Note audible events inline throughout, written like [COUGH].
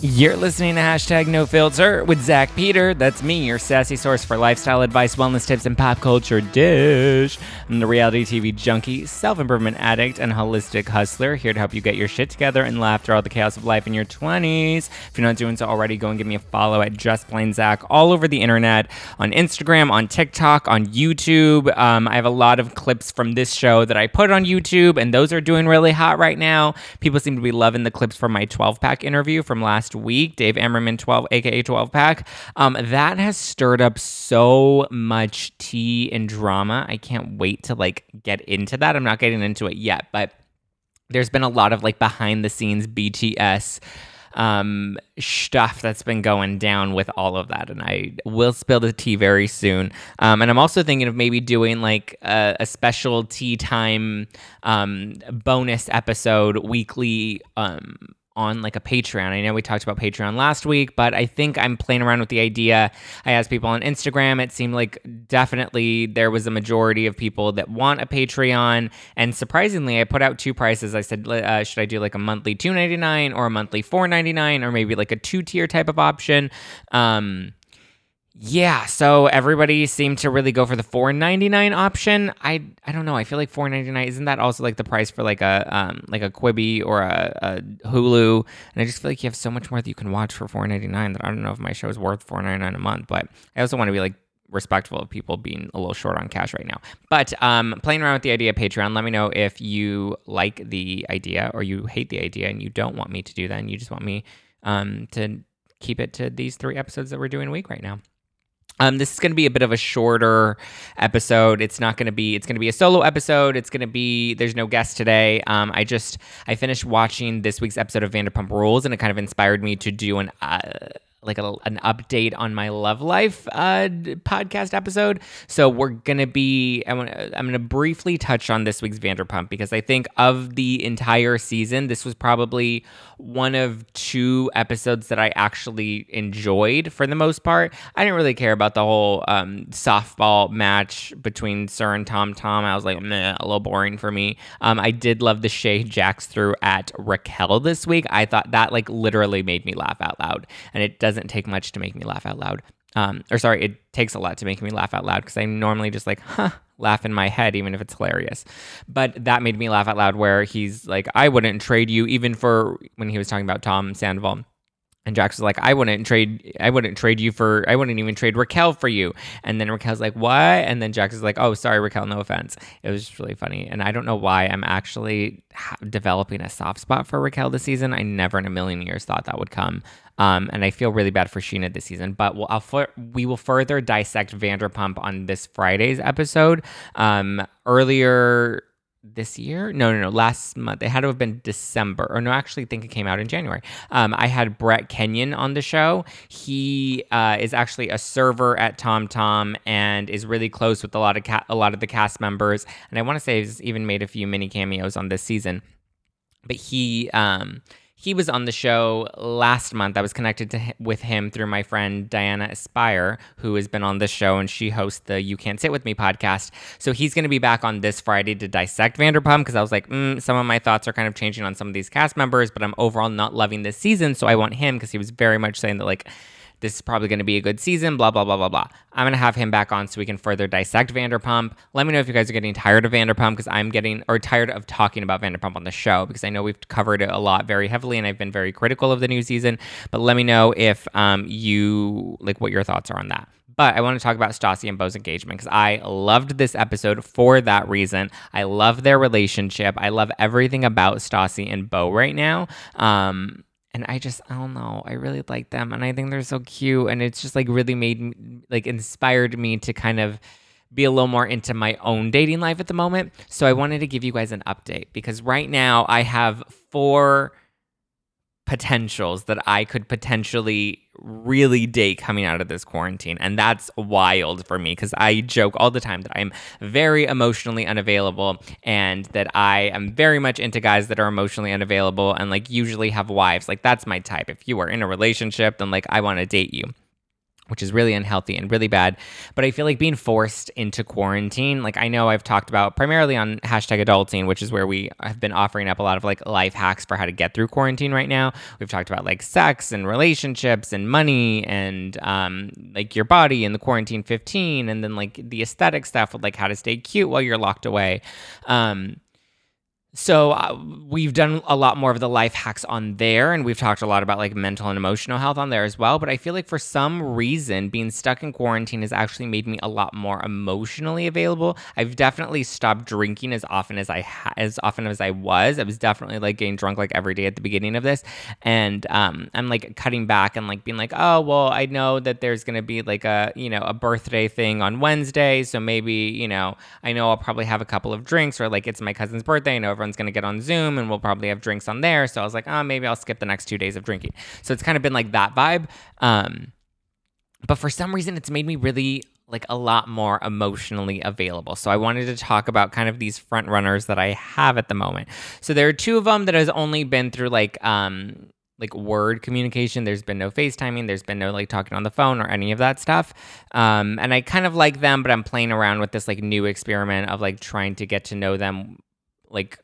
You're listening to hashtag no filter with Zack Peter. That's me, your sassy source for lifestyle advice, wellness tips, and pop culture dish. I'm the reality TV junkie, self improvement addict, and holistic hustler here to help you get your shit together and laugh through all the chaos of life in your 20s. If you're not doing so already, go and give me a follow at Just Plain Zack all over the internet on Instagram, on TikTok, on YouTube. Um, I have a lot of clips from this show that I put on YouTube, and those are doing really hot right now. People seem to be loving the clips from my 12 pack interview from last week, Dave Emmerman 12, aka 12 pack. Um, that has stirred up so much tea and drama. I can't wait to like get into that. I'm not getting into it yet, but there's been a lot of like behind the scenes BTS um, stuff that's been going down with all of that. And I will spill the tea very soon. Um, and I'm also thinking of maybe doing like a, a special tea time um, bonus episode weekly. Um, on like a Patreon. I know we talked about Patreon last week, but I think I'm playing around with the idea. I asked people on Instagram. It seemed like definitely there was a majority of people that want a Patreon. And surprisingly, I put out two prices. I said, uh, should I do like a monthly $2.99 or a monthly $4.99 or maybe like a two tier type of option? Um, yeah, so everybody seemed to really go for the 4.99 option. I I don't know. I feel like 4.99 isn't that also like the price for like a um like a Quibi or a, a Hulu? And I just feel like you have so much more that you can watch for 4.99 that I don't know if my show is worth 4.99 a month. But I also want to be like respectful of people being a little short on cash right now. But um, playing around with the idea of Patreon, let me know if you like the idea or you hate the idea and you don't want me to do that and you just want me um, to keep it to these three episodes that we're doing a week right now. Um, this is going to be a bit of a shorter episode. It's not going to be. It's going to be a solo episode. It's going to be. There's no guest today. Um, I just I finished watching this week's episode of Vanderpump Rules, and it kind of inspired me to do an uh, like a, an update on my love life uh, podcast episode. So we're gonna be. I'm gonna, briefly touch on this week's Vanderpump because I think of the entire season, this was probably one of two episodes that I actually enjoyed for the most part. I didn't really care about the whole um, softball match between SUR and Tom Tom. I was like, Meh, a little boring for me. Um, I did love the shade Jax threw at Raquel this week. I thought that like literally made me laugh out loud, and it doesn't take much to make me laugh out loud. Um, or sorry, it takes a lot to make me laugh out loud because I normally just like, huh, laugh in my head, even if it's hilarious. But that made me laugh out loud where he's like, I wouldn't trade you even for when he was talking about Tom Sandoval. And Jax was like, I wouldn't trade, I wouldn't trade you for, I wouldn't even trade Raquel for you. And then Raquel's like, what? And then Jax is like, oh, sorry, Raquel, no offense. It was just really funny. And I don't know why I'm actually developing a soft spot for Raquel this season. I never in a million years thought that would come. Um, and I feel really bad for Scheana this season. But we'll, I'll we will further dissect Vanderpump on this Friday's episode. Um, earlier this year? No, no, no. Last month. It had to have been December. Or no, actually, I think it came out in January. Um, I had Brett Kenyon on the show. He uh, is actually a server at Tom Tom and is really close with a lot of ca- a lot of the cast members. And I want to say he's even made a few mini cameos on this season. But he um, he was on the show last month. I was connected with him through my friend Diana Aspire, who has been on this show, and she hosts the "You Can't Sit with Me" podcast. So he's going to be back on this Friday to dissect Vanderpump because I was like, mm, some of my thoughts are kind of changing on some of these cast members, but I'm overall not loving this season. So I want him because he was very much saying that like this is probably going to be a good season, blah, blah, blah, blah, blah. I'm going to have him back on so we can further dissect Vanderpump. Let me know if you guys are getting tired of Vanderpump because I'm getting, or tired of talking about Vanderpump on the show because I know we've covered it a lot very heavily and I've been very critical of the new season. But let me know if um, you, like, what your thoughts are on that. But I want to talk about Stassi and Beau's engagement because I loved this episode for that reason. I love their relationship. I love everything about Stassi and Beau right now. Um, and I just I don't know I really like them and I think they're so cute and it's just like really made me like inspired me to kind of be a little more into my own dating life at the moment. So I wanted to give you guys an update because right now I have four potentials that I could potentially really date coming out of this quarantine. And that's wild for me because I joke all the time that I'm very emotionally unavailable and that I am very much into guys that are emotionally unavailable and like usually have wives. Like that's my type. If you are in a relationship, then like I want to date you. Which is really unhealthy and really bad. But I feel like being forced into quarantine, like I know I've talked about primarily on hashtag adulting, which is where we have been offering up a lot of like life hacks for how to get through quarantine right now. We've talked about like sex and relationships and money and um, like your body and the quarantine 15 and then like the aesthetic stuff with like how to stay cute while you're locked away. Um, so uh, we've done a lot more of the life hacks on there and we've talked a lot about like mental and emotional health on there as well but i feel like for some reason being stuck in quarantine has actually made me a lot more emotionally available. I've definitely stopped drinking as often as i ha- as often as i was. I was definitely like getting drunk like every day at the beginning of this and um, i'm like cutting back and like being like oh well i know that there's gonna be like a you know a birthday thing on wednesday so maybe you know i know i'll probably have a couple of drinks or like it's my cousin's birthday know everyone's going to get on Zoom and we'll probably have drinks on there. So I was like, oh, maybe I'll skip the next two days of drinking. So it's kind of been like that vibe. Um, but for some reason, it's made me really like a lot more emotionally available. So I wanted to talk about kind of these front runners that I have at the moment. So there are two of them that has only been through like um like word communication. There's been no FaceTiming. There's been no like talking on the phone or any of that stuff. Um, and I kind of like them, but I'm playing around with this like new experiment of like trying to get to know them like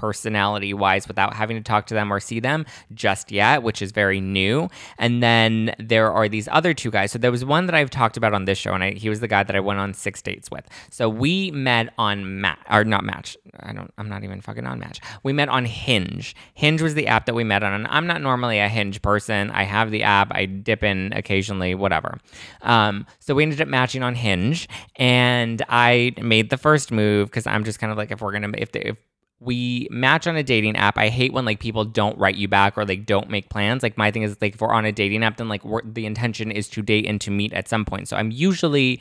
personality wise without having to talk to them or see them just yet, which is very new. And then there are these other two guys. So there was one that I've talked about on this show, and I, he was the guy that I went on six dates with. So we met on Match, or not Match. I don't. I'm not even fucking on Match. We met on Hinge. Hinge was the app that we met on, and I'm not normally a Hinge person. I have the app. I dip in occasionally, whatever. Um, so we ended up matching on Hinge, and I made the first move because I'm just kind of like, if we're gonna, if the, if we match on a dating app. I hate when like people don't write you back or like don't make plans. Like my thing is like if we're on a dating app, then like the intention is to date and to meet at some point. So I'm usually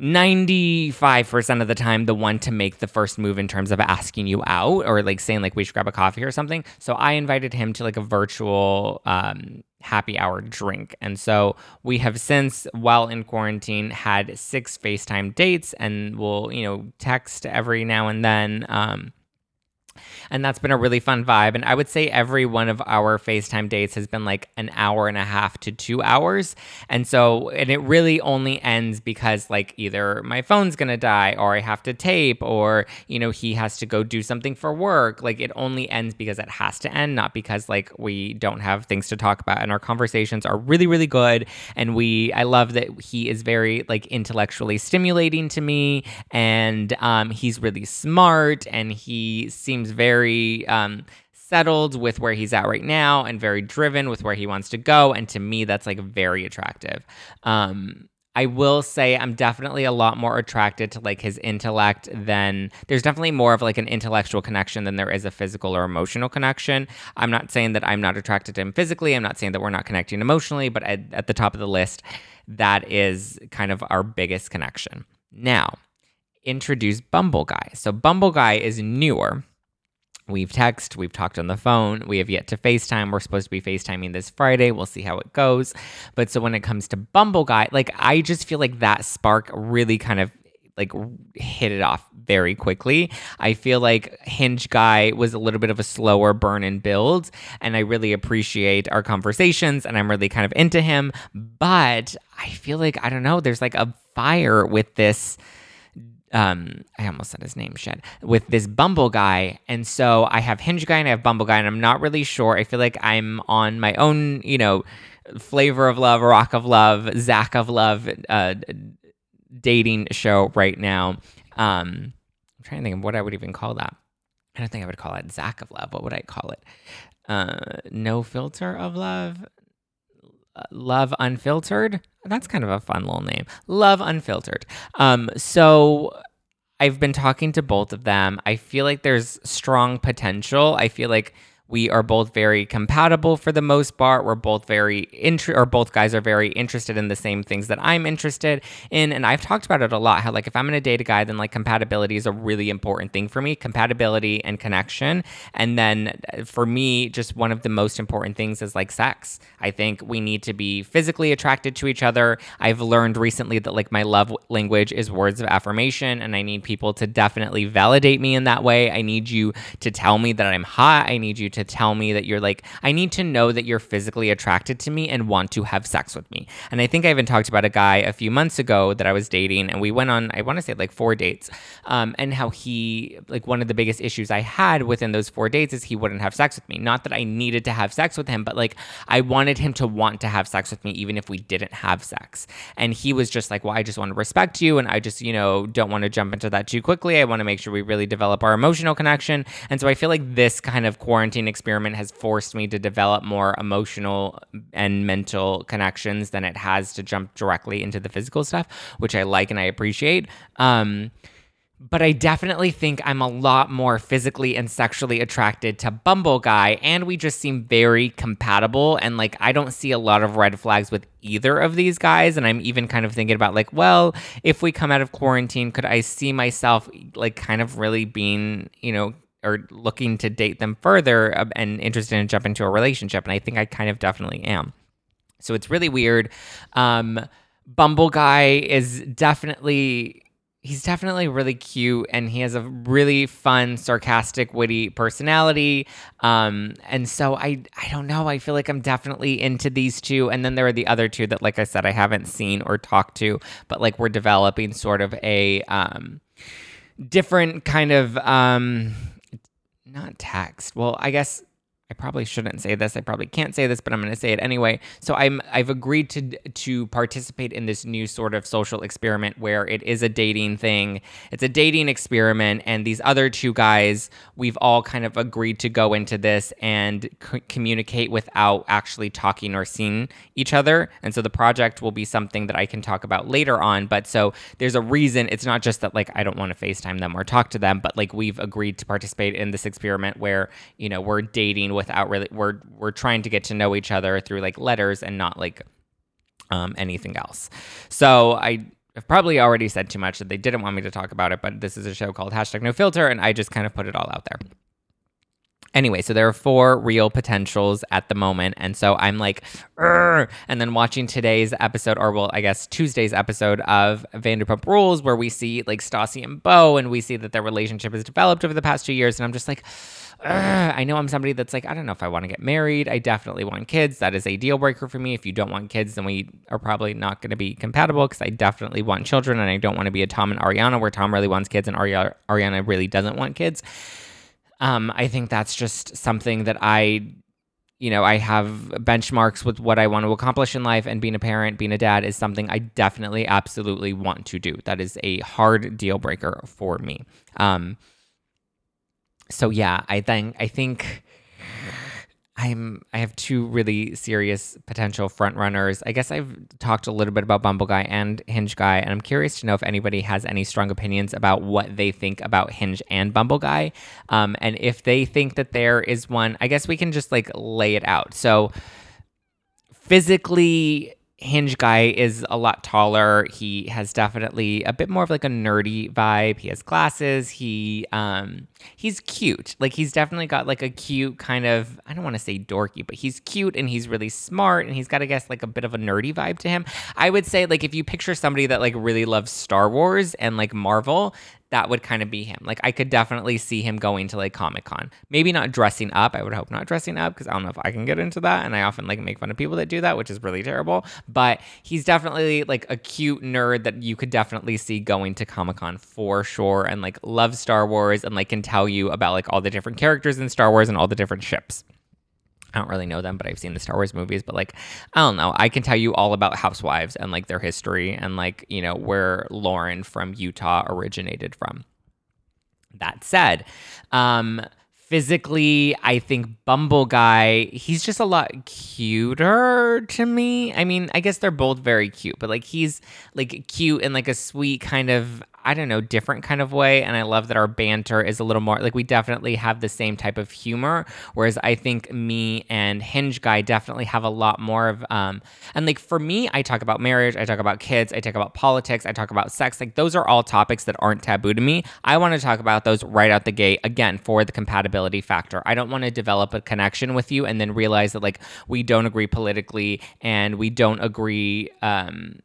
95% of the time the one to make the first move in terms of asking you out or like saying like we should grab a coffee or something. So I invited him to like a virtual um happy hour drink. And so we have since, while in quarantine, had six FaceTime dates and we'll, you know, text every now and then. Um, and that's been a really fun vibe. And I would say every one of our FaceTime dates has been like an hour and a half to two hours. And so, and it really only ends because like either my phone's gonna die or I have to tape or, you know, he has to go do something for work. Like it only ends because it has to end, not because like we don't have things to talk about. And our conversations are really, really good. And we, I love that he is very like intellectually stimulating to me and um, he's really smart and he seems very um, settled with where he's at right now and very driven with where he wants to go. And to me, that's like very attractive. Um, I will say I'm definitely a lot more attracted to like his intellect than there's definitely more of like an intellectual connection than there is a physical or emotional connection. I'm not saying that I'm not attracted to him physically. I'm not saying that we're not connecting emotionally, but at, at the top of the list, that is kind of our biggest connection. Now, introduce Bumble Guy. So Bumble Guy is newer. We've texted, we've talked on the phone, we have yet to FaceTime. We're supposed to be FaceTiming this Friday. We'll see how it goes. But so when it comes to Bumble Guy, like I just feel like that spark really kind of like hit it off very quickly. I feel like Hinge Guy was a little bit of a slower burn and build, and I really appreciate our conversations and I'm really kind of into him. But I feel like, I don't know, there's like a fire with this um, I almost said his name, Shed, with this Bumble guy. And so I have Hinge guy and I have Bumble guy, and I'm not really sure. I feel like I'm on my own, you know, flavor of love, rock of love, Zack of love, uh, dating show right now. Um, I'm trying to think of what I would even call that. I don't think I would call it Zack of love. What would I call it? Uh, no filter of love. Love Unfiltered. That's kind of a fun little name. Love Unfiltered. Um, so I've been talking to both of them. I feel like there's strong potential. I feel like we are both very compatible for the most part. We're both very inter or both guys are very interested in the same things that I'm interested in. And I've talked about it a lot. How like if I'm gonna date a guy, then like compatibility is a really important thing for me. Compatibility and connection. And then uh, for me, just one of the most important things is like sex. I think we need to be physically attracted to each other. I've learned recently that like my love language is words of affirmation, and I need people to definitely validate me in that way. I need you to tell me that I'm hot. I need you to to tell me that you're like, I need to know that you're physically attracted to me and want to have sex with me. And I think I even talked about a guy a few months ago that I was dating, and we went on, I want to say like four dates, um, and how he, like, one of the biggest issues I had within those four dates is he wouldn't have sex with me. Not that I needed to have sex with him, but like, I wanted him to want to have sex with me, even if we didn't have sex. And he was just like, well, I just want to respect you, and I just, you know, don't want to jump into that too quickly. I want to make sure we really develop our emotional connection. And so I feel like this kind of quarantine experiment has forced me to develop more emotional and mental connections than it has to jump directly into the physical stuff, which I like and I appreciate. Um, but I definitely think I'm a lot more physically and sexually attracted to Bumble Guy, and we just seem very compatible. And like, I don't see a lot of red flags with either of these guys. And I'm even kind of thinking about, like, well, if we come out of quarantine, could I see myself, like, kind of really being, you know, or looking to date them further uh, and interested in jump into a relationship? And I think I kind of definitely am. So it's really weird. Um, Bumble Guy is definitely he's definitely really cute and he has a really fun sarcastic witty personality um, and so i i don't know i feel like i'm definitely into these two and then there are the other two that like i said i haven't seen or talked to but like we're developing sort of a um, different kind of um, not taxed. well i guess I probably shouldn't say this. I probably can't say this, but I'm going to say it anyway. So I'm I've agreed to to participate in this new sort of social experiment where it is a dating thing. It's a dating experiment and these other two guys, we've all kind of agreed to go into this and c- communicate without actually talking or seeing each other. And so the project will be something that I can talk about later on, but so there's a reason it's not just that like I don't want to FaceTime them or talk to them, but like we've agreed to participate in this experiment where, you know, we're dating without really we're we're trying to get to know each other through like letters and not like um, anything else. So I have probably already said too much that they didn't want me to talk about it, but this is a show called hashtag no filter, and I just kind of put it all out there. Anyway, so there are four real potentials at the moment. And so I'm like, and then watching today's episode, or well, I guess Tuesday's episode of Vanderpump Rules, where we see like Stassi and Beau, and we see that their relationship has developed over the past two years. And I'm just like, I know I'm somebody that's like, I don't know if I want to get married. I definitely want kids. That is a deal breaker for me. If you don't want kids, then we are probably not going to be compatible because I definitely want children and I don't want to be a Tom and Ariana where Tom really wants kids and Ari- Ariana really doesn't want kids. Um, I think that's just something that I, you know, I have benchmarks with what I want to accomplish in life, and being a parent, being a dad is something I definitely, absolutely want to do. That is a hard deal breaker for me. Um, so yeah, I think I think I'm I have two really serious potential front runners. I guess I've talked a little bit about Bumble Guy and Hinge Guy, and I'm curious to know if anybody has any strong opinions about what they think about Hinge and Bumble Guy, um, and if they think that there is one. I guess we can just like lay it out. So physically Hinge guy is a lot taller. He has definitely a bit more of like a nerdy vibe. He has glasses. He um he's cute. Like he's definitely got like a cute kind of I don't want to say dorky, but he's cute and he's really smart and he's got I guess like a bit of a nerdy vibe to him. I would say like if you picture somebody that like really loves Star Wars and like Marvel, that would kind of be him. Like I could definitely see him going to like Comic Con. Maybe not dressing up. I would hope not dressing up because I don't know if I can get into that. And I often like make fun of people that do that, which is really terrible. But he's definitely like a cute nerd that you could definitely see going to Comic Con for sure and like love Star Wars and like can tell you about like all the different characters in Star Wars and all the different ships. I don't really know them, but I've seen the Star Wars movies. But like, I don't know. I can tell you all about housewives and like their history and like, you know, where Lauren from Utah originated from. That said, um, physically, I think Bumble Guy, he's just a lot cuter to me. I mean, I guess they're both very cute, but like he's like cute in like a sweet kind of I don't know, different kind of way. And I love that our banter is a little more like we definitely have the same type of humor. Whereas I think me and Hinge Guy definitely have a lot more of, um, and like for me, I talk about marriage, I talk about kids, I talk about politics, I talk about sex. Like those are all topics that aren't taboo to me. I want to talk about those right out the gate again for the compatibility factor. I don't want to develop a connection with you and then realize that like we don't agree politically and we don't agree, um,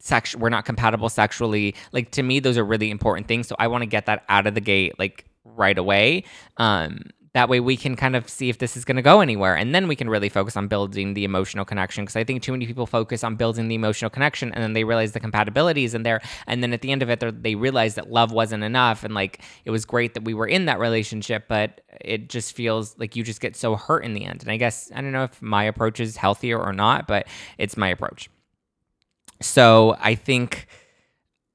sex we're not compatible sexually. Like to me those are really important things. So i want to get that out of the gate like right away. Um that way we can kind of see if this is going to go anywhere. And then we can really focus on building the emotional connection. Because I think too many people focus on building the emotional connection and then they realize the compatibility isn't there. And then at the end of it, they realize that love wasn't enough. And like it was great that we were in that relationship, but it just feels like you just get so hurt in the end. And I guess, I don't know if my approach is healthier or not, but it's my approach. So I think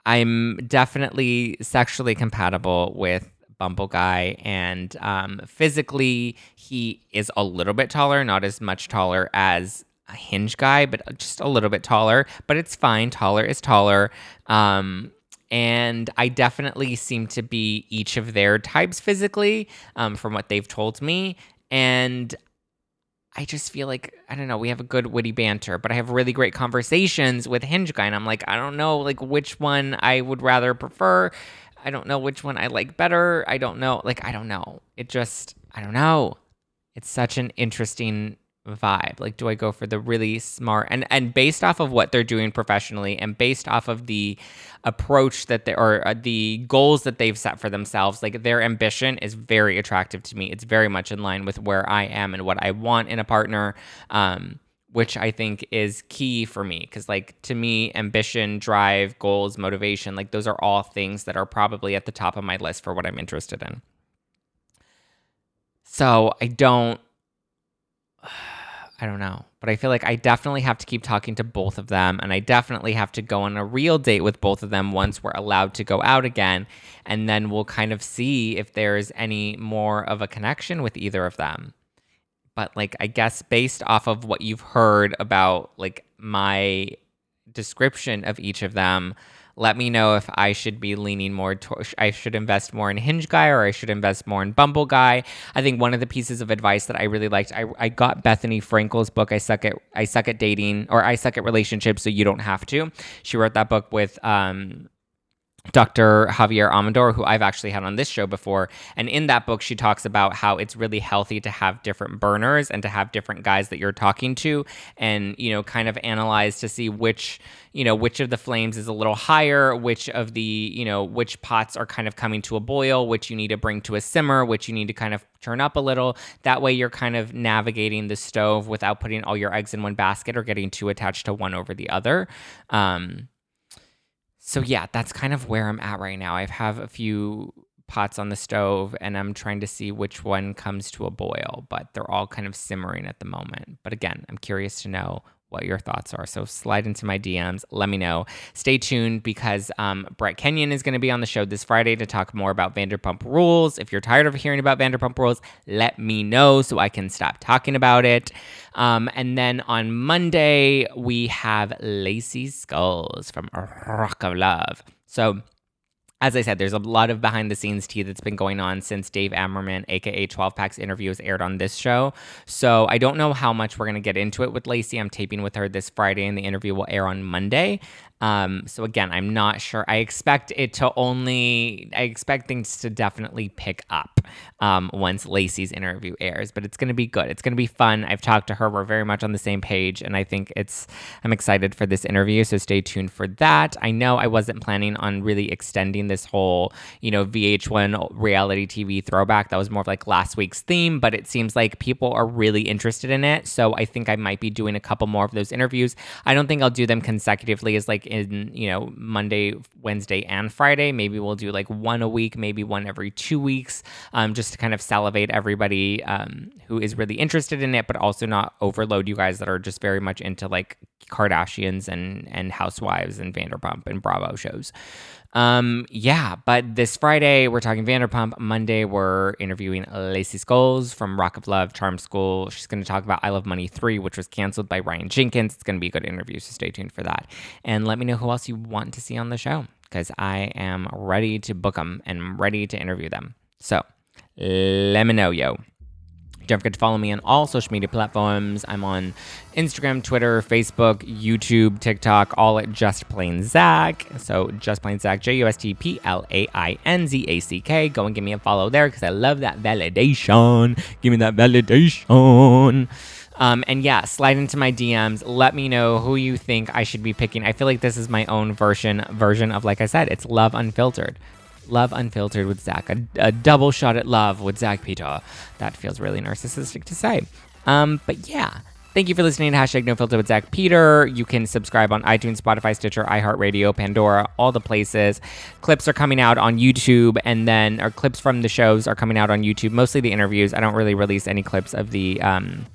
I'm definitely sexually compatible with Bumble guy, and um, physically he is a little bit taller, not as much taller as a Hinge guy, but just a little bit taller. But it's fine. Taller is taller. Um, and I definitely seem to be each of their types physically, um, from what they've told me. And I just feel like I don't know. We have a good witty banter, but I have really great conversations with Hinge guy, and I'm like, I don't know, like which one I would rather prefer. I don't know which one I like better. I don't know. Like, I don't know. It just, I don't know. It's such an interesting vibe. Like, do I go for the really smart and and based off of what they're doing professionally and based off of the approach that they or uh, the goals that they've set for themselves, like their ambition is very attractive to me. It's very much in line with where I am and what I want in a partner. Um, which I think is key for me because, like, to me, ambition, drive, goals, motivation, like, those are all things that are probably at the top of my list for what I'm interested in. So I don't, [SIGHS] I don't know, but I feel like I definitely have to keep talking to both of them, and I definitely have to go on a real date with both of them once we're allowed to go out again, and then we'll kind of see if there's any more of a connection with either of them but like I guess based off of what you've heard about like my description of each of them, let me know if I should be leaning more towards I should invest more in Hinge Guy or I should invest more in Bumble Guy. I think one of the pieces of advice that I really liked, I, I got Bethenny Frankel's book, I suck at I suck at dating or I suck at relationships so you don't have to. She wrote that book with um Dr. Javier Amador, who I've actually had on this show before. And in that book, she talks about how it's really healthy to have different burners and to have different guys that you're talking to and, you know, kind of analyze to see which, you know, which of the flames is a little higher, which of the, you know, which pots are kind of coming to a boil, which you need to bring to a simmer, which you need to kind of turn up a little. That way you're kind of navigating the stove without putting all your eggs in one basket or getting too attached to one over the other. Um, so yeah, that's kind of where I'm at right now. I have a few pots on the stove and I'm trying to see which one comes to a boil, but they're all kind of simmering at the moment. But again, I'm curious to know what your thoughts are. So slide into my DMs. Let me know. Stay tuned because um, Brett Kenyon is going to be on the show this Friday to talk more about Vanderpump Rules. If you're tired of hearing about Vanderpump Rules, let me know so I can stop talking about it. Um, and then on Monday, we have Lacey Skulls from Rock of Love. So as I said, there's a lot of behind the scenes tea that's been going on since Dave Ammerman, aka 12 Packs interview, was aired on this show. So I don't know how much we're going to get into it with Lacey. I'm taping with her this Friday, and the interview will air on Monday. Um, so again, I'm not sure. I expect it to only, I expect things to definitely pick up um, once Lacey's interview airs, but it's going to be good. It's going to be fun. I've talked to her. We're very much on the same page, and I think it's, I'm excited for this interview. So stay tuned for that. I know I wasn't planning on really extending this whole, you know, VH1 reality TV throwback. That was more of like last week's theme, but it seems like people are really interested in it. So I think I might be doing a couple more of those interviews. I don't think I'll do them consecutively as like in, you know, Monday, Wednesday, and Friday. Maybe we'll do like one a week, maybe one every two weeks, um, just to kind of salivate everybody um, who is really interested in it, but also not overload you guys that are just very much into like Kardashians and and Housewives and Vanderpump and Bravo shows. Um, yeah, but this Friday we're talking Vanderpump. Monday we're interviewing Lacey Skulls from Rock of Love Charm School. She's going to talk about I Love Money 3, which was canceled by Ryan Jenkins. It's going to be a good interview, so stay tuned for that. And let me know who else you want to see on the show because I am ready to book them and ready to interview them. So let me know, yo. Don't forget to follow me on all social media platforms. I'm on Instagram, Twitter, Facebook, YouTube, TikTok, all at Just Plain Zack. So Just Plain Zack, J U S T P L A I N Z A C K. Go and give me a follow there because I love that validation. Give me that validation. Um, and yeah, slide into my DMs. Let me know who you think I should be picking. I feel like this is my own version version of like I said, it's love unfiltered. Love Unfiltered with Zack, a, a double shot at love with Zack Peter. That feels really narcissistic to say. Um, but yeah. Thank you for listening to hashtag no filter with Zack Peter. You can subscribe on iTunes, Spotify, Stitcher, iHeartRadio, Pandora, all the places. Clips are coming out on YouTube, and then our clips from the shows are coming out on YouTube. Mostly the interviews. I don't really release any clips of the um,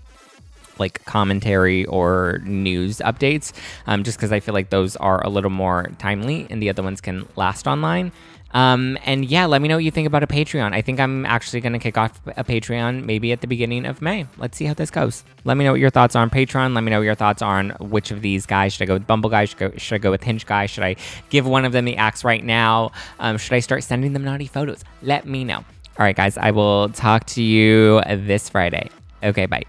like commentary or news updates, um, just because I feel like those are a little more timely, and the other ones can last online. Um, and yeah, let me know what you think about a Patreon. I think I'm actually going to kick off a Patreon maybe at the beginning of May. Let's see how this goes. Let me know what your thoughts are on Patreon. Let me know what your thoughts are on which of these guys. Should I go with Bumble guy? Should, go, should I go with Hinge guy? Should I give one of them the axe right now? Um, should I start sending them naughty photos? Let me know. All right, guys, I will talk to you this Friday. Okay, bye.